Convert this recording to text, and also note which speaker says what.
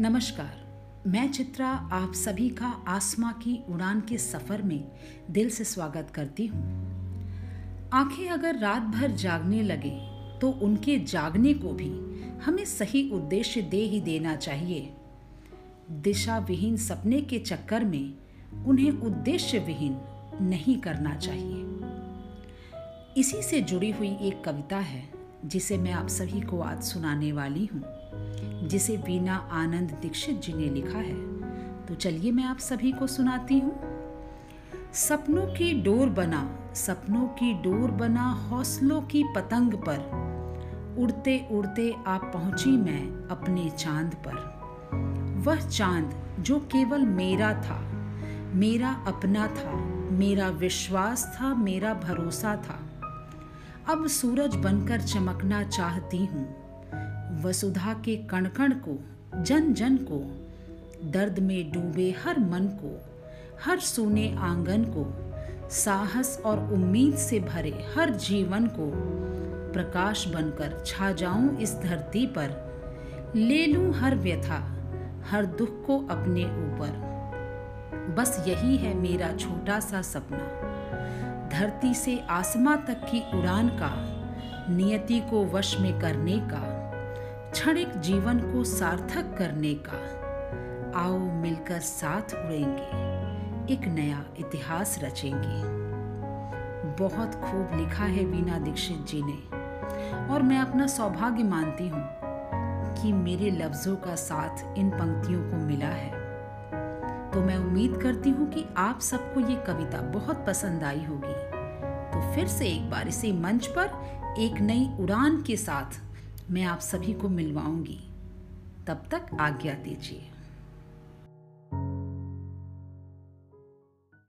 Speaker 1: नमस्कार। मैं चित्रा, आप सभी का आसमा की उड़ान के सफ़र में दिल से स्वागत करती हूँ। आँखें अगर रात भर जागने लगे तो उनके जागने को भी हमें सही उद्देश्य दे ही देना चाहिए। दिशा विहीन सपने के चक्कर में उन्हें उद्देश्य विहीन नहीं करना चाहिए। इसी से जुड़ी हुई एक कविता है, जिसे मैं आप सभी को आज सुनाने वाली हूँ। जिसे वीना आनंद दीक्षित जी ने लिखा है। तो चलिए मैं आप सभी को सुनाती हूँ। सपनों की डोर बना, सपनों की डोर बना हौसलों की पतंग पर। उड़ते उड़ते आप पहुँची मैं अपने चाँद पर। वह चाँद जो केवल मेरा था, मेरा अपना था, मेरा विश्वास था, मेरा भरोसा था। अब सूरज बनकर चमकना चाहती हूँ। वसुधा के कण कण को, जन जन को, दर्द में डूबे हर मन को, हर सोने आँगन को, साहस और उम्मीद से भरे हर जीवन को प्रकाश बनकर छा जाऊँ इस धरती पर। ले लूँ हर व्यथा, हर दुख को अपने ऊपर। बस यही है मेरा छोटा सा सपना। धरती से आसमां तक की उड़ान का, नियति को वश में करने का। क्षणिक जीवन को सार्थक करने का। आओ मिलकर साथ उड़ेंगे, एक नया इतिहास रचेंगे। बहुत खूब लिखा है वीना दीक्षित जी ने, और मैं अपना सौभाग्य मानती हूँ कि मेरे लफ्ज़ों का साथ इन पंक्तियों को मिला है। तो मैं उम्मीद करती हूँ कि आप सबको ये कविता बहुत पसंद आई होगी। तो फिर से एक बार इसी मंच पर एक नई उड़ान के साथ मैं आप सभी को मिलवाऊँगी। तब तक आज्ञा दीजिए।